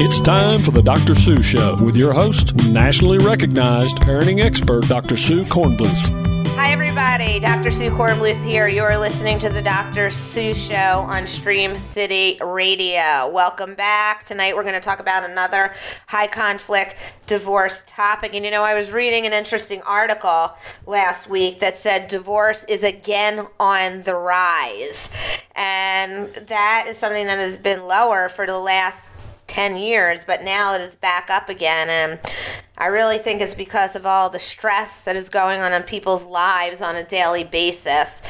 It's time for the Dr. Sue Show with your host, nationally recognized parenting expert, Dr. Sue Cornbluth. Hi, everybody. Dr. Sue Cornbluth here. You're listening to the Dr. Sue Show on Stream City Radio. Welcome back. Tonight, we're going to talk about another high conflict divorce topic. And you know, I was reading an interesting article last week that said divorce is again on the rise. And that is something that has been lower for the last 10 years, but now it is back up again. And I really think it's because of all the stress that is going on in people's lives on a daily basis.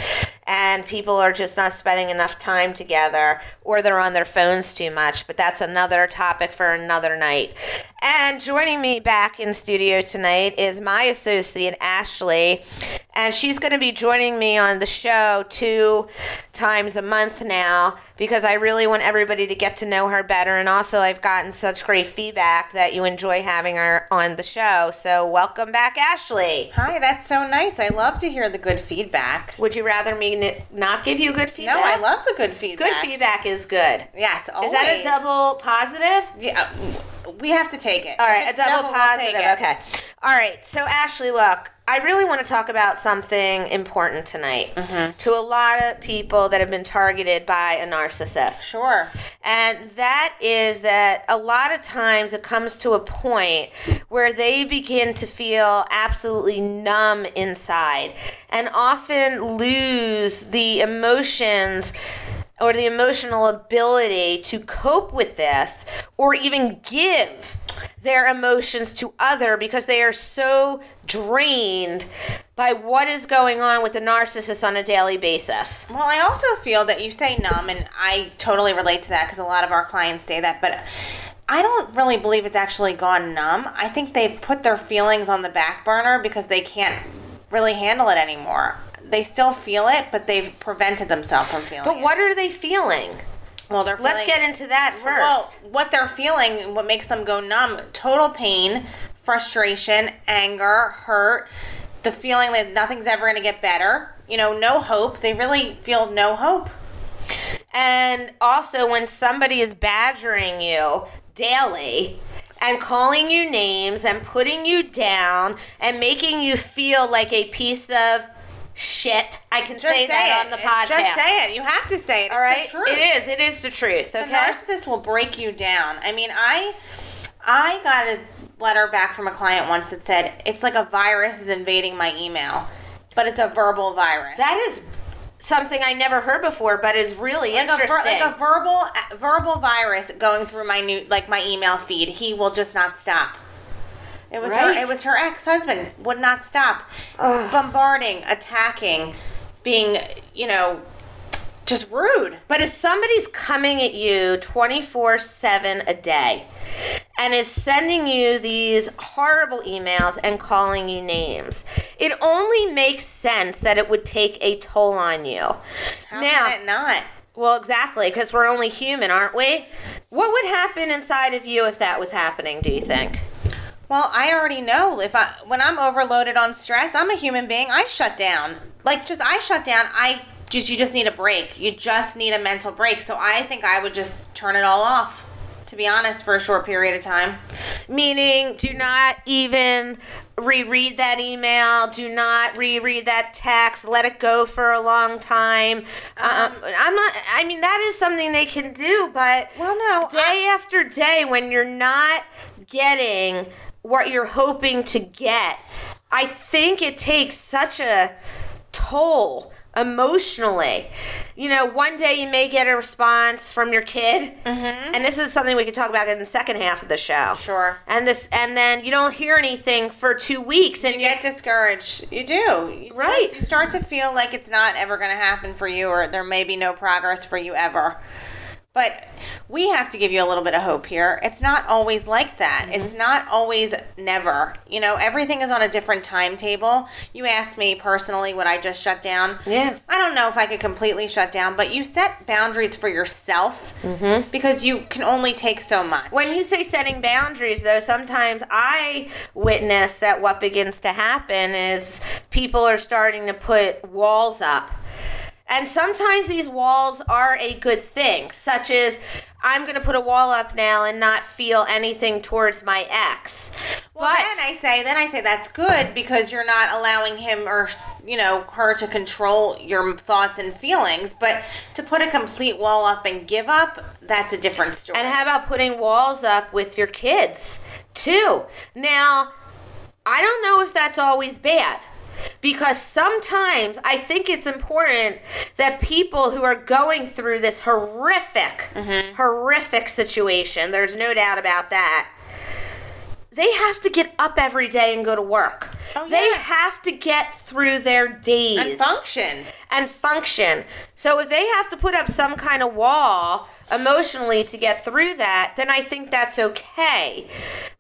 And people are just not spending enough time together, or they're on their phones too much. But that's another topic for another night. And joining me back in studio tonight is my associate, Ashley. And she's going to be joining me on the show two times a month now because I really want everybody to get to know her better. And also, I've gotten such great feedback that you enjoy having her on the show. So, welcome back, Ashley. Hi, that's so nice. I love to hear the good feedback. Would you rather me not give you good feedback? No, I love the good feedback. Good feedback is good. Yes, always. Is that a double positive? Yeah, we have to take it. All right, a double, we'll positive. it. Okay. All right. So Ashley, look, I really want to talk about something important tonight Mm-hmm. to a lot of people that have been targeted by a narcissist. Sure. And that is that a lot of times it comes to a point where they begin to feel absolutely numb inside and often lose the emotions or the emotional ability to cope with this or even give their emotions to other because they are so drained by what is going on with the narcissist on a daily basis. Well, I also feel that you say numb, and I totally relate to that because a lot of our clients say that, but. I don't really believe it's actually gone numb. I think they've put their feelings on the back burner because they can't really handle it anymore. They still feel it, but they've prevented themselves from feeling But it. what are they feeling? Well, they're feeling, Let's get into that first. Well, what they're feeling, what makes them go numb, total pain, frustration, anger, hurt, the feeling that nothing's ever going to get better, you know, no hope. They really feel no hope. And also, when somebody is badgering you daily and calling you names and putting you down and making you feel like a piece of shit, I can say, say, that it. on the podcast. Just say it. You have to say it. All right, It's the truth. it is. It is the truth. The Okay. narcissist will break you down. I mean, I I got a letter back from a client once that said it's like a virus is invading my email, but it's a verbal virus. that is something I never heard before, but is really like a, ver- interesting. like a verbal verbal virus going through my new like my email feed. He will just not stop. It was Right. her. It was her ex husband would not stop, bombarding, attacking, being you know, just rude. But if somebody's coming at you 24 7 a day and is sending you these horrible emails and calling you names, it only makes sense that it would take a toll on you. How now, can it not? well, exactly, because we're only human, aren't we? What would happen inside of you if that was happening, do you think? Well, I already know if I when I'm overloaded on stress, I'm a human being. I shut down. Like just I shut down. I just you just need a break. You just need a mental break. So I think I would just turn it all off. To be honest, for a short period of time. Meaning, do not even reread that email. Do not reread that text. Let it go for a long time. Um, I'm not. I mean, that is something they can do, but Well, no, day after day, when you're not getting what you're hoping to get, I think it takes such a toll emotionally. You know, one day you may get a response from your kid, mm-hmm. and this is something we could talk about in the second half of the show. Sure. And this, and then you don't hear anything for two weeks, and You get discouraged. You do. You start- Right. you start to feel like it's not ever going to happen for you, or there may be no progress for you ever. But we have to give you a little bit of hope here. It's not always like that. Mm-hmm. It's not always never. You know, everything is on a different timetable. You asked me personally would I just shut down? Yeah. I don't know if I could completely shut down, but you set boundaries for yourself because you can only take so much. Mm-hmm. When you say setting boundaries, though, sometimes I witness that what begins to happen is people are starting to put walls up. And sometimes these walls are a good thing, such as I'm going to put a wall up now and not feel anything towards my ex. Well, but then I say, then I say that's good because you're not allowing him or you know her to control your thoughts and feelings. But to put a complete wall up and give up, that's a different story. and how about putting walls up with your kids too? Now, I don't know if that's always bad. Because sometimes I think it's important that people who are going through this horrific, mm-hmm. horrific situation, there's no doubt about that, they have to get up every day and go to work. Oh, They yeah. have to get through their days and function. and function. So if they have to put up some kind of wall emotionally to get through that, then I think that's okay.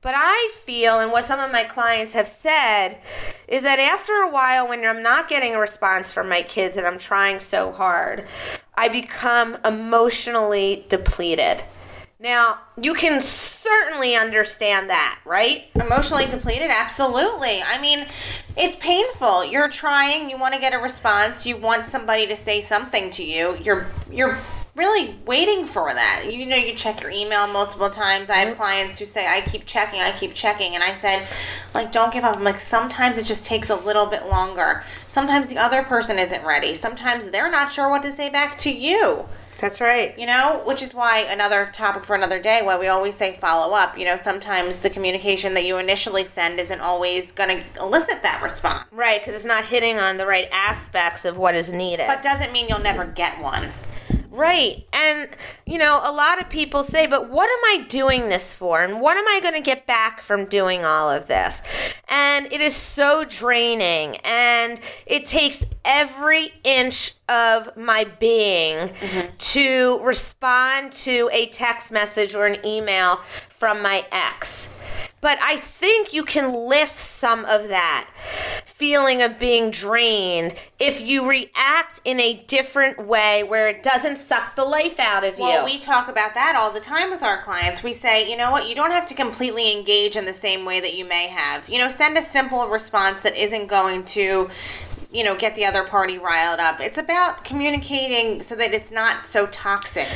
But I feel, and what some of my clients have said, is that after a while, when I'm not getting a response from my kids and I'm trying so hard, I become emotionally depleted. Now, you can certainly understand that, right? Emotionally depleted? Absolutely. I mean, it's painful. You're trying, you want to get a response, you want somebody to say something to you. You're you're really waiting for that. You know, you check your email multiple times. I have mm-hmm. clients who say, I keep checking, I keep checking. And I said, like, don't give up. I'm like, sometimes it just takes a little bit longer. Sometimes the other person isn't ready. Sometimes they're not sure what to say back to you That's right. you know which is why another topic for another day why we always say follow up you know sometimes the communication that you initially send isn't always going to elicit that response Right, because it's not hitting on the right aspects of what is needed. but doesn't mean you'll never get one Right. And, you know, a lot of people say, but what am I doing this for? And what am I going to get back from doing all of this? And it is so draining. And it takes every inch of my being mm-hmm. to respond to a text message or an email from my ex. But I think you can lift some of that feeling of being drained if you react in a different way where it doesn't suck the life out of well you. Well, we talk about that all the time with our clients. We say you know what? You don't have to completely engage in the same way that you may have. You know send a simple response that isn't going to you know get the other party riled up it's about communicating so that it's not so toxic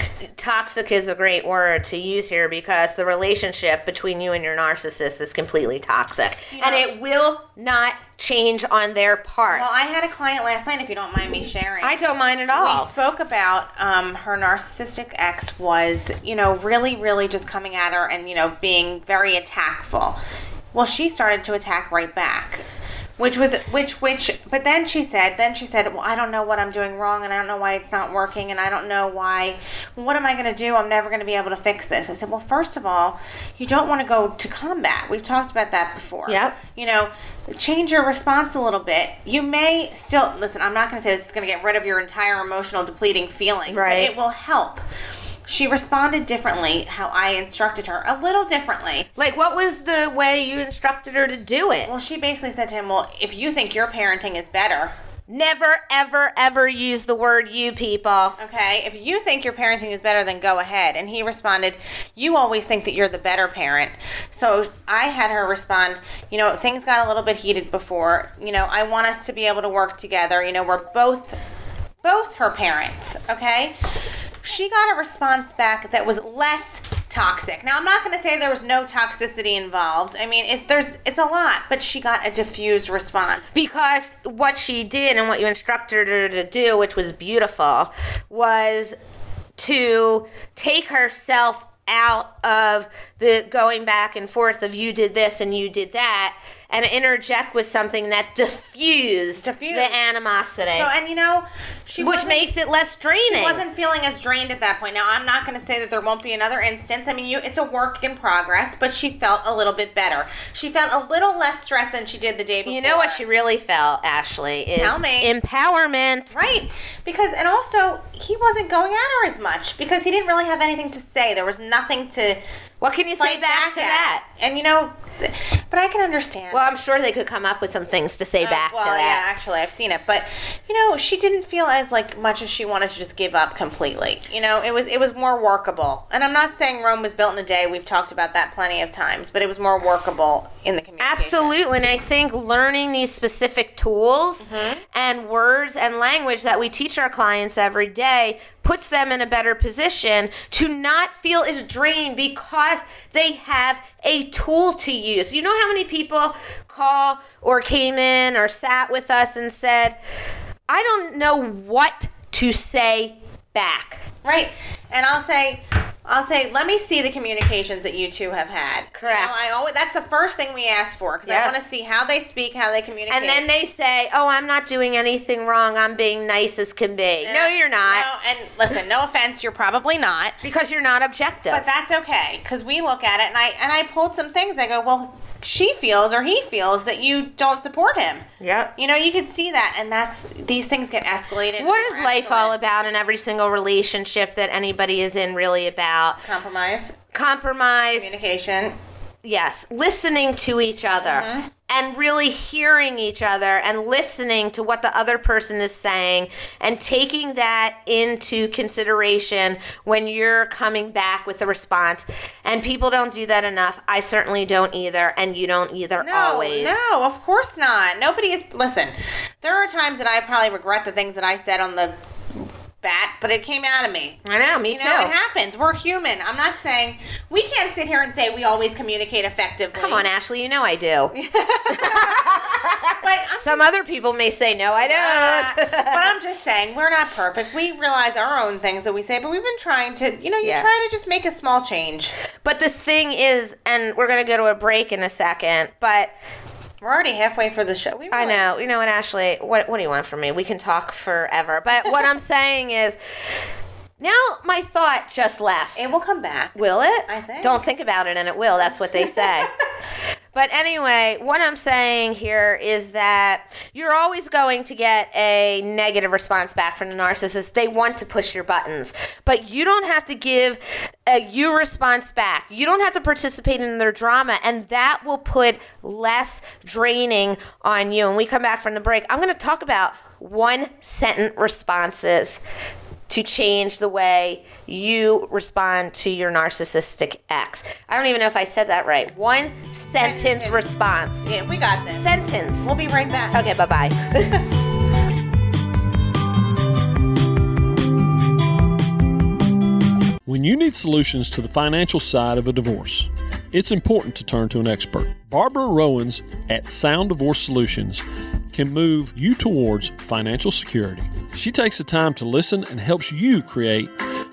Toxic is a great word to use here because the relationship between you and your narcissist is completely toxic. and it will not change on their part. Well, I had a client last night, if you don't mind me sharing. I don't mind at all. we spoke about um, her narcissistic ex was, you know, really, really just coming at her and, you know, being very attackful. Well, she started to attack right back. Which was which which but then she said then she said well I don't know what I'm doing wrong and I don't know why it's not working and I don't know why what am I going to do I'm never going to be able to fix this I said well first of all you don't want to go to combat we've talked about that before Yep. you know, change your response a little bit. You may still listen. I'm not going to say this is going to get rid of your entire emotional depleting feeling, Right. but it will help. She responded differently how I instructed her, a little differently. like, what was the way you instructed her to do it? Well, she basically said to him, "Well, if you think your parenting is better, Never, ever, ever use the word you, people. okay, if you think your parenting is better, then go ahead." And he responded, "You always think that you're the better parent." So I had her respond, "You know, things got a little bit heated before. You know, I want us to be able to work together. You know, we're both both her parents, okay? She got a response back that was less toxic. Now, I'm not going to say there was no toxicity involved. I mean, it, there's it's a lot, but she got a diffused response. Because what she did and what you instructed her to do, which was beautiful, was to take herself out of the going back and forth of you did this and you did that and interject with something that diffused, Diffused. the animosity. So, and you know, she which makes it less draining. She wasn't feeling as drained at that point. Now, I'm not going to say that there won't be another instance. I mean, you, it's a work in progress, but she felt a little bit better. She felt a little less stressed than she did the day before. You know what she really felt, Ashley? Is Tell me. empowerment. Right. Because, and also, he wasn't going at her as much because he didn't really have anything to say. There was nothing to What can you say fight back, to at. that? And, you know, but I can understand. Well, I'm sure they could come up with some things to say Uh, back well, to that. yeah, actually, I've seen it, but you know, she didn't feel as like much as she wanted to just give up completely. You know, it was it was more workable, and I'm not saying Rome was built in a day. We've talked about that plenty of times, but it was more workable in the community. Absolutely. And I think learning these specific tools Mm-hmm. and words and language that we teach our clients every day puts them in a better position to not feel as drained because they have a tool to use. You know how many people call or came in or sat with us and said, I don't know what to say back. Right. And I'll say, I'll say, let me see the communications that you two have had. Correct. You know, I always that's the first thing we ask for because Yes. I want to see how they speak, how they communicate. And then they say, Oh, I'm not doing anything wrong. I'm being nice as can be. No, you're not. No, and listen, no offense, you're probably not. Because you're not objective. But that's okay because we look at it and I and I pulled some things. I go, well, she feels or he feels that you don't support him. Yep. You know, you can see that, and that's these things get escalated. What is life all about in every single relationship that anybody is in really about? Compromise, Compromise, communication. yes, listening to each other Mm-hmm. And really hearing each other and listening to what the other person is saying and taking that into consideration when you're coming back with a response. And people don't do that enough. I certainly don't either, and you don't either No, always. no, of course not. Nobody is. Listen, there are times that I probably regret the things that I said on the bat, but it came out of me. I know, me You too. know, it happens. We're human. I'm not saying we can't sit here and say we always communicate effectively. Come on, Ashley, you know I do. but Some other people may say, no, I Uh, don't. but I'm just saying, we're not perfect. We realize our own things that we say, but we've been trying to, you know, you Yeah. try to just make a small change. But the thing is, and we're going to go to a break in a second, but We're already halfway for the show. We I know, you know what, Ashley, what, what do you want from me? We can talk forever. But what I'm saying is, now my thought just left. It will come back. Will it? I think. Don't think about it and it will. That's what they say. but anyway, what I'm saying here is that you're always going to get a negative response back from the narcissist. They want to push your buttons, but you don't have to give a you response back. You don't have to participate in their drama, and that will put less draining on you. When we come back from the break, I'm going to talk about one sentence responses to change the way you respond to your narcissistic ex. I don't even know if I said that right. One sentence Sentence. response. Yeah, we got this. Sentence. We'll be right back. Okay, bye bye. When you need solutions to the financial side of a divorce, it's important to turn to an expert. Barbara Rowans at Sound Divorce Solutions can move you towards financial security. She takes the time to listen and helps you create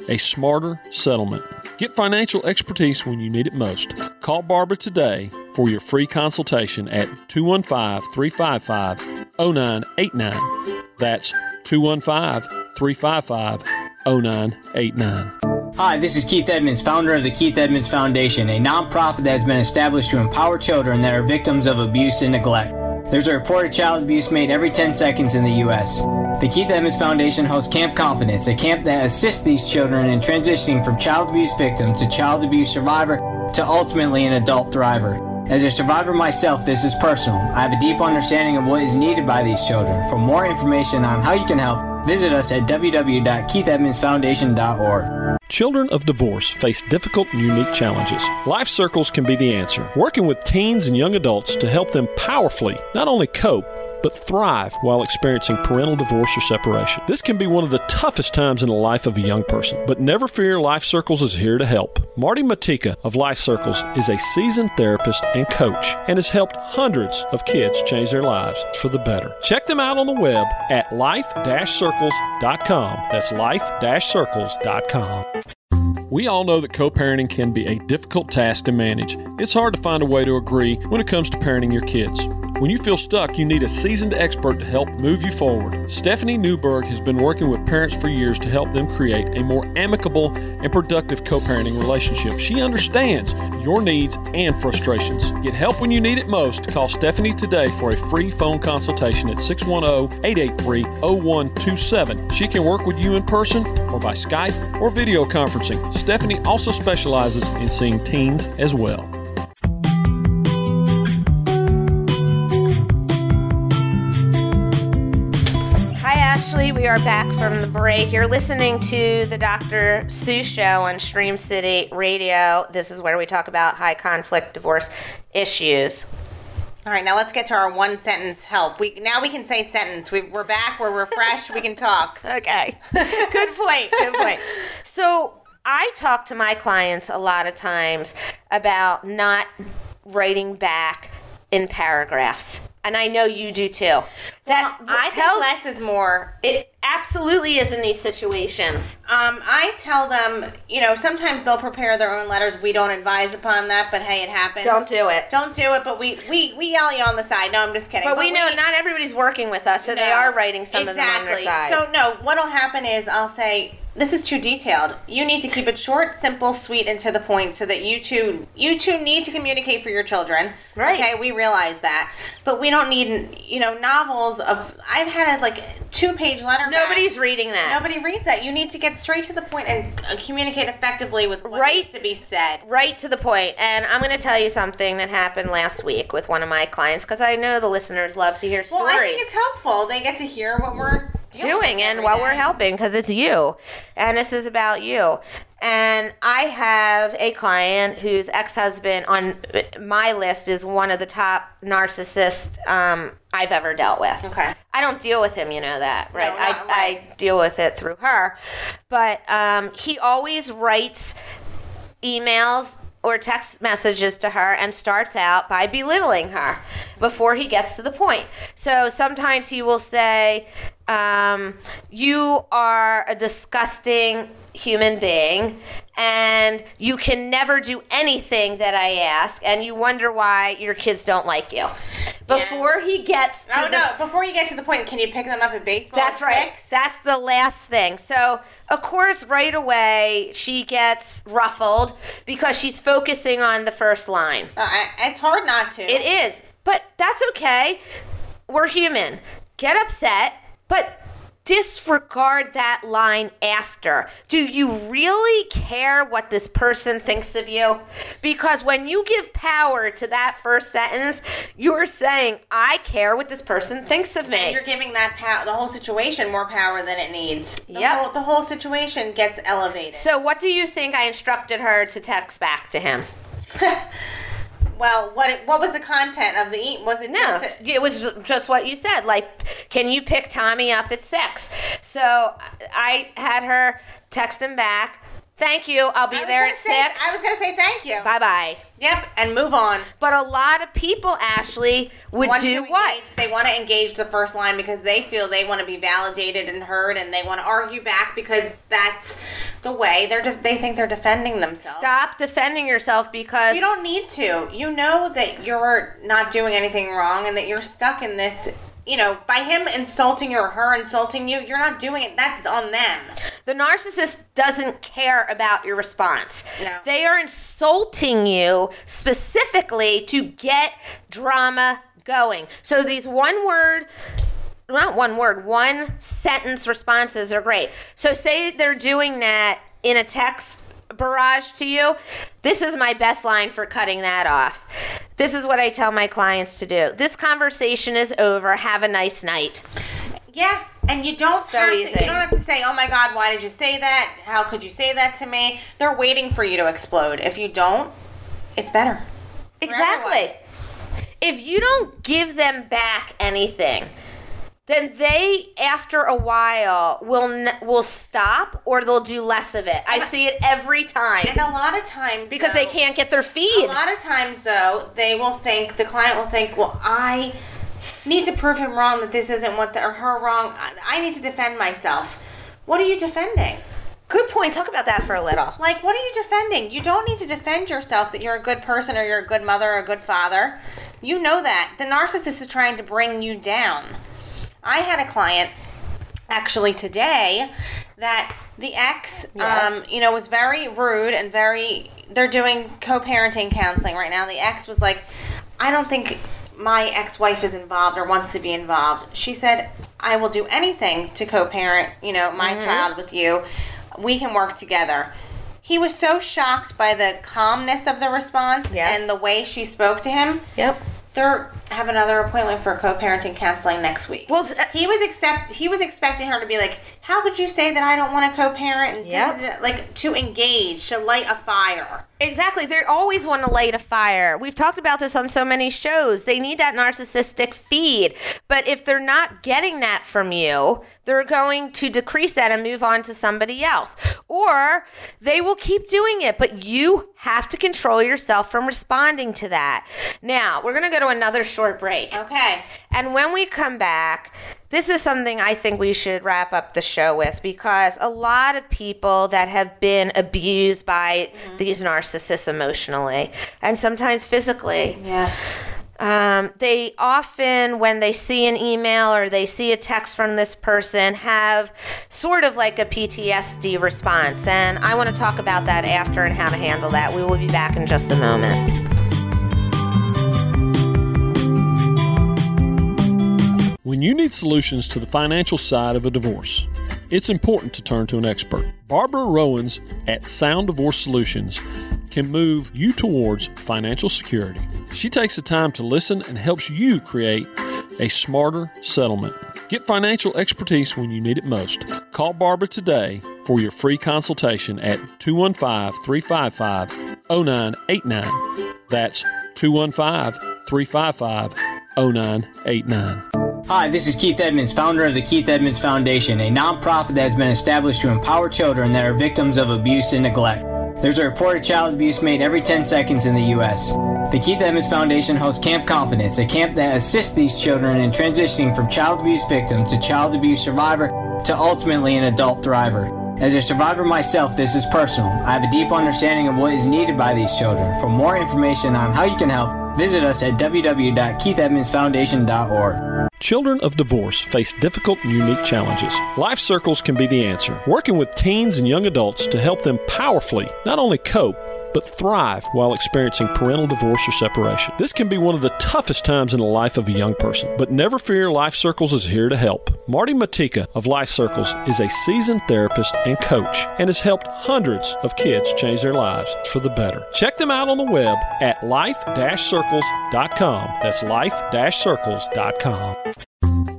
a smarter settlement. Get financial expertise when you need it most. Call Barbara today for your free consultation at 215 355 0989. That's 215 355 0989. Hi, this is Keith Edmonds, founder of the Keith Edmonds Foundation, a nonprofit that has been established to empower children that are victims of abuse and neglect. There's a report of child abuse made every 10 seconds in the U.S. The Keith Edmonds Foundation hosts Camp Confidence, a camp that assists these children in transitioning from child abuse victim to child abuse survivor to ultimately an adult thriver. As a survivor myself, this is personal. I have a deep understanding of what is needed by these children. For more information on how you can help, visit us at www.keithedmondsfoundation.org. Children of divorce face difficult and unique challenges. Life Circles can be the answer, working with teens and young adults to help them powerfully not only cope, but thrive while experiencing parental divorce or separation. This can be one of the toughest times in the life of a young person, but never fear, Life Circles is here to help. Marty Matika of Life Circles is a seasoned therapist and coach and has helped hundreds of kids change their lives for the better. Check them out on the web at life-circles.com. That's life-circles.com. We all know that co parenting can be a difficult task to manage. It's hard to find a way to agree when it comes to parenting your kids. When you feel stuck, you need a seasoned expert to help move you forward. Stephanie Newberg has been working with parents for years to help them create a more amicable and productive co parenting relationship. She understands your needs and frustrations. Get help when you need it most. Call Stephanie today for a free phone consultation at 610 883 0127. She can work with you in person or by Skype or video conferencing. Stephanie also specializes in seeing teens as well. Hi, Ashley. We are back from the break. You're listening to the Dr. Sue Show on Stream City Radio. This is where we talk about high conflict divorce issues. All right, now let's get to our one sentence help. We now we can say sentence. We, are back. We're refreshed. we can talk. Okay. good point. Good point. So I talk to my clients a lot of times about not writing back in paragraphs. And I know you do too. That I tell think less is more. it absolutely is in these situations. Um, I tell them, you know, sometimes they'll prepare their own letters. We don't advise upon that, but hey, it happens. Don't do it. Don't do it. But we we we yell you on the side. No, I'm just kidding. But we know not everybody's working with us, so they are writing some of them on their side. So no, what'll happen is I'll say this is too detailed. You need to keep it short, simple, sweet, and to the point, so that you two you two need to communicate for your children. Right. Okay, we realize that, but we don't need you know novels of. I've had a like two page letter. Nobody's reading that. Nobody reads that. You need to get straight to the point and uh, communicate effectively with what Right. needs to be said. right to the point. And I'm going to tell you something that happened last week with one of my clients because I know the listeners love to hear Well, stories. I think it's helpful. They get to hear what we're doing and what we're helping because it's you and this is about you and i have a client whose ex-husband on my list is one of the top narcissists um, i've ever dealt with Okay. i don't deal with him you know that right, not I, right. I deal with it through her but um, he always writes emails or text messages to her and starts out by belittling her before he gets to the point. So sometimes he will say, um, You are a disgusting human being and you can never do anything that I ask, and you wonder why your kids don't like you. Before he gets to Oh the no! Before you get to the point, can you pick them up at baseball? that's at right. six? That's the last thing. So, of course, right away, she gets ruffled because she's focusing on the first line. Uh, it's hard not to. It is, but that's okay. We're human. Get upset, but disregard that line after. Do you really care what this person thinks of you? Because when you give power to that first sentence, you're saying, I care what this person thinks of me. And you're giving that pow- the whole situation more power than it needs. The Yep. Whole, the whole situation gets elevated. So, what do you think I instructed her to text back to him? well, what what was the content of the e- was it No, just it was just what you said. Like, can you pick Tommy up at six? So, I had her text him back. Thank you. I'll be there at say- six. I was gonna say thank you. Bye bye. Yep, and move on. But a lot of people, Ashley, would Want do to what? engage- they want to engage the first line because they feel they want to be validated and heard, and they want to argue back because that's the way they're. De- they think they're defending themselves. Stop defending yourself because You don't need to. You know that you're not doing anything wrong and that you're stuck in this. You know, by him insulting you or her insulting you, you're not doing it. That's on them. the narcissist doesn't care about your response. No. They are insulting you specifically to get drama going. So these one word not one word, one sentence responses are great. So say they're doing that in a text barrage to you. This is my best line for cutting that off. This is what I tell my clients to do. This conversation is over. Have a nice night. Yeah, and you don't So have to. You don't have to say, "Oh my God, why did you say that? How could you say that to me?" They're waiting for you to explode. If you don't, it's better. Exactly. If you don't give them back anything, then they after a while will n- will stop or they'll do less of it. I see it every time And a lot of times, because they can't get their feed. A lot of times, though, they will think the client will think, "Well, I need to prove him wrong that this isn't what the, or her wrong. I, I need to defend myself." What are you defending? Good point. Talk about that for a little. Like, what are you defending? You don't need to defend yourself that you're a good person or you're a good mother or a good father. You know that. The narcissist is trying to bring you down. I had a client actually today that the ex Yes. um, you know was very rude and very they're doing co-parenting counseling right now the ex was like i don't think my ex-wife is involved or wants to be involved she said i will do anything to co-parent you know my child with you we can work together he was so shocked by the calmness of the response Yes. and the way she spoke to him Yep. they're have another appointment for co-parenting counseling next week. Well, uh, he was accept he was expecting her to be like, "How could you say that I don't want to co-parent?" And Yep. like to engage, to light a fire. Exactly. They always want to light a fire. We've talked about this on so many shows. They need that narcissistic feed. But if they're not getting that from you, they're going to decrease that and move on to somebody else. Or they will keep doing it, but you have to control yourself from responding to that. Now, we're going to go to another short break. Okay. And when we come back, this is something I think we should wrap up the show with because a lot of people that have been abused by these narcissists emotionally and sometimes physically, Yes. um, they often, when they see an email or they see a text from this person, have sort of like a PTSD response. And I want to talk about that after and how to handle that. We will be back in just a moment. When you need solutions to the financial side of a divorce, it's important to turn to an expert. Barbara Rowans at Sound Divorce Solutions can move you towards financial security. She takes the time to listen and helps you create a smarter settlement. Get financial expertise when you need it most. Call Barbara today for your free consultation at 215 355 0989. That's 215 355 0989. Hi, this is Keith Edmonds, founder of the Keith Edmonds Foundation, a nonprofit that has been established to empower children that are victims of abuse and neglect. There's a report of child abuse made every 10 seconds in the U.S. The Keith Edmonds Foundation hosts Camp Confidence, a camp that assists these children in transitioning from child abuse victim to child abuse survivor to ultimately an adult thriver. As a survivor myself, this is personal. I have a deep understanding of what is needed by these children. For more information on how you can help, visit us at www.keithedmondsfoundation.org. Children of divorce face difficult and unique challenges. Life Circles can be the answer, working with teens and young adults to help them powerfully not only cope, but thrive while experiencing parental divorce or separation. This can be one of the toughest times in the life of a young person, but never fear, Life Circles is here to help. Marty Matika of Life Circles is a seasoned therapist and coach and has helped hundreds of kids change their lives for the better. Check them out on the web at life-circles.com. That's life-circles.com.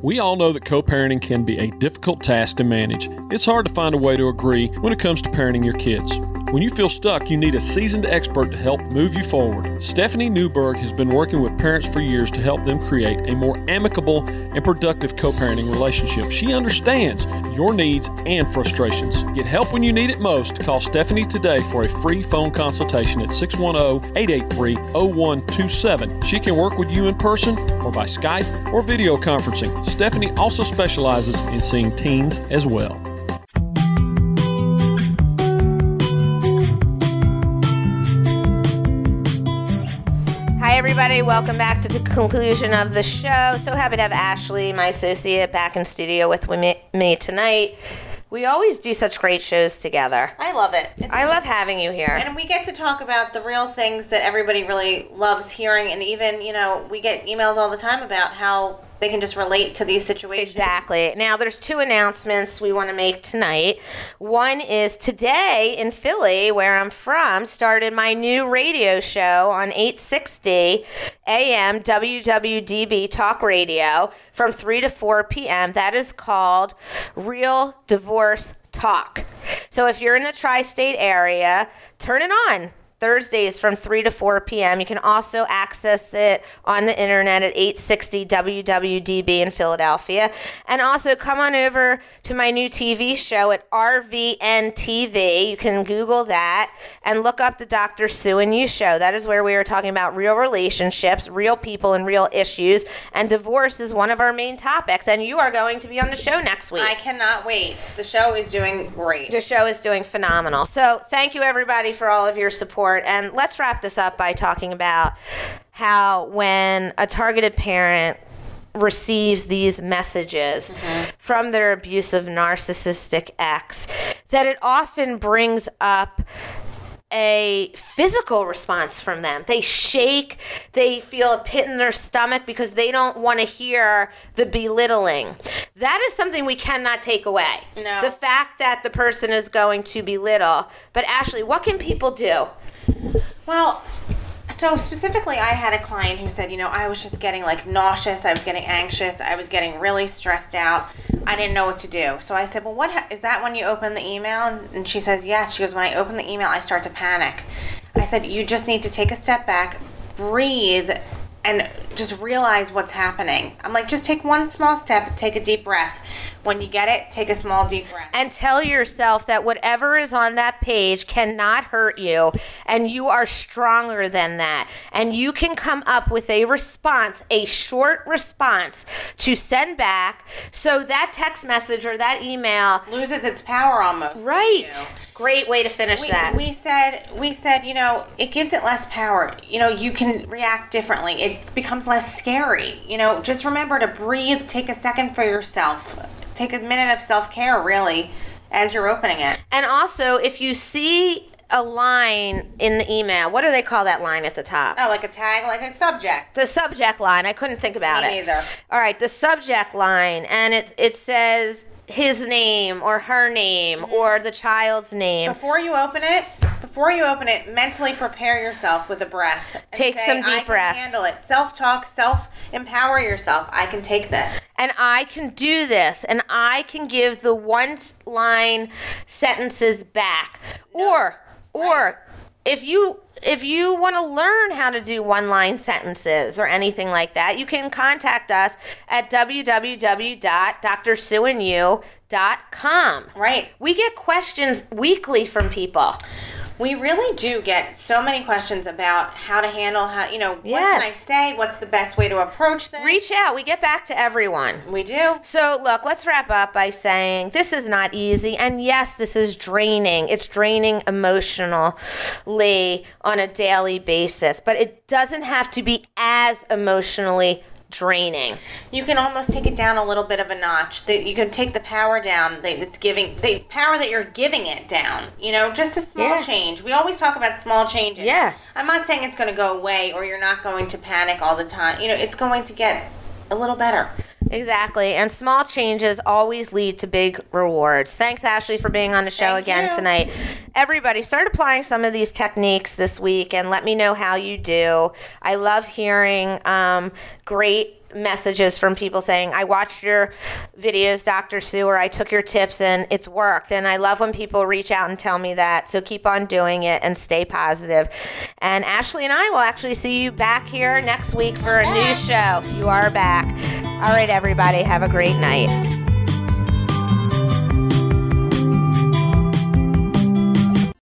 We all know that co parenting can be a difficult task to manage. It's hard to find a way to agree when it comes to parenting your kids. When you feel stuck, you need a seasoned expert to help move you forward. Stephanie Newberg has been working with parents for years to help them create a more amicable and productive co parenting relationship. She understands your needs and frustrations. Get help when you need it most. Call Stephanie today for a free phone consultation at 610 883 0127. She can work with you in person or by Skype or video conferencing. Stephanie also specializes in seeing teens as well. Hi, everybody. Welcome back to the conclusion of the show. So happy to have Ashley, my associate, back in studio with me, me tonight. We always do such great shows together. I love it. It's I love having you here. And we get to talk about the real things that everybody really loves hearing. And even, you know, we get emails all the time about how they can just relate to these situations. Exactly. Now, there's two announcements we want to make tonight. One is today in Philly, where I'm from, started my new radio show on 860 AM WWDB Talk Radio from 3 to 4 p.m. That is called Real Divorce Talk. So if you're in the tri state area, turn it on. Thursdays from 3 to 4 p.m. You can also access it on the internet at 860 WWDB in Philadelphia. And also come on over to my new TV show at RVN TV. You can Google that and look up the Dr. Sue and You show. That is where we are talking about real relationships, real people, and real issues. And divorce is one of our main topics. And you are going to be on the show next week. I cannot wait. The show is doing great. The show is doing phenomenal. So, thank you everybody for all of your support. And let's wrap this up by talking about how when a targeted parent receives these messages mm-hmm. from their abusive narcissistic ex that it often brings up a physical response from them. They shake, they feel a pit in their stomach because they don't want to hear the belittling. That is something we cannot take away. No. The fact that the person is going to belittle. But Ashley, what can people do? Well, So specifically, I had a client who said, you know, I was just getting like nauseous. I was getting anxious. I was getting really stressed out. I didn't know what to do. So I said, well, what ha- is that when you open the email? And she says, yes. She goes, when I open the email, I start to panic. I said, you just need to take a step back, breathe, and just realize what's happening. I'm like, just take one small step, take a deep breath. When you get it, take a small deep breath. and tell yourself that whatever is on that page cannot hurt you and you are stronger than that. And you can come up with a response a short response to send back so that text message or that email Loses its power almost. right. Great way to finish we, that. we said we said you know it gives it less power. You know you can react differently. It becomes less scary. You know just remember to breathe take a second for yourself take a minute of self-care really as you're opening it and also if you see a line in the email what do they call that line at the top oh like a tag like a subject the subject line. I couldn't think about Me it. neither. All right, the subject line, and it it says his name or her name Mm-hmm. or the child's name. before you open it before you open it mentally prepare yourself with a breath Take say, some deep I can breaths. handle it self-talk self-empower yourself i can take this And I can do this, and I can give the one line sentences back. Or or if you if you want to learn how to do one line sentences or anything like that, you can contact us at www.drsueandyou.com. right We get questions weekly from people. We really do get so many questions about how to handle how you know what can I say? What's the best way to approach this? Reach out. We get back to everyone. we do. So, look, let's wrap up by saying this is not easy. And yes, this is draining. It's draining emotionally on a daily basis, but it doesn't have to be as emotionally draining. You can almost take it down a little bit of a notch. That you can take the power down that it's giving the power that you're giving it down. You know, just a small Yeah. change. We always talk about small changes. Yeah. I'm not saying it's going to go away or you're not going to panic all the time. You know, it's going to get a little better. Exactly. And small changes always lead to big rewards. Thanks, Ashley, for being on the show Thank again you. tonight. Everybody, start applying some of these techniques this week and let me know how you do. I love hearing um, great messages from people saying, I watched your videos, Dr. Sue, or I took your tips and it's worked. And I love when people reach out and tell me that. So keep on doing it and stay positive. And Ashley and I will actually see you back here next week for a new show. You are back. All right, everybody, have a great night.